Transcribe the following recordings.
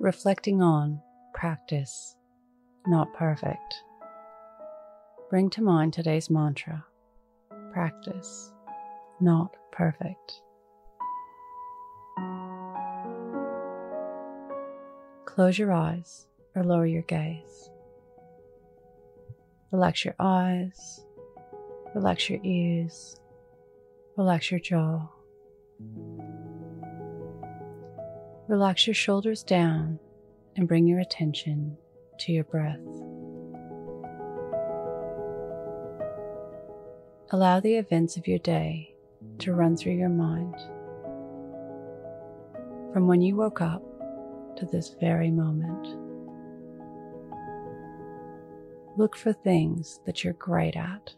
reflecting on practice, not perfect. Bring to mind today's mantra practice, not perfect. Close your eyes or lower your gaze. Relax your eyes, relax your ears, relax your jaw. Relax your shoulders down and bring your attention to your breath. Allow the events of your day to run through your mind from when you woke up to this very moment. Look for things that you're great at.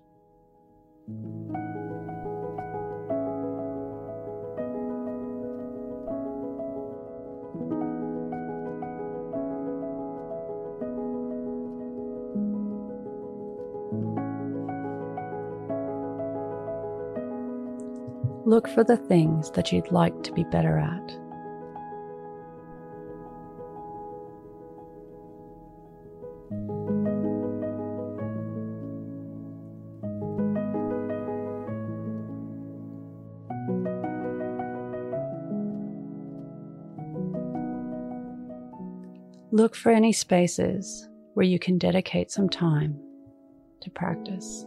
Look for the things that you'd like to be better at. Look for any spaces where you can dedicate some time to practice.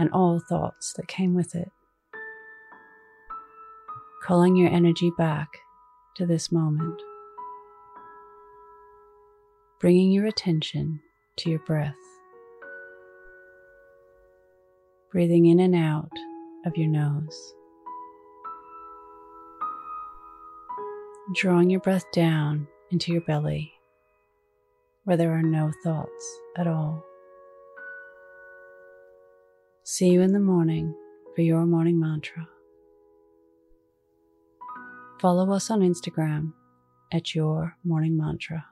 and all thoughts that came with it. Calling your energy back to this moment. Bringing your attention to your breath. Breathing in and out of your nose. Drawing your breath down into your belly where there are no thoughts at all. See you in the morning for your morning mantra. Follow us on Instagram at Your Morning Mantra.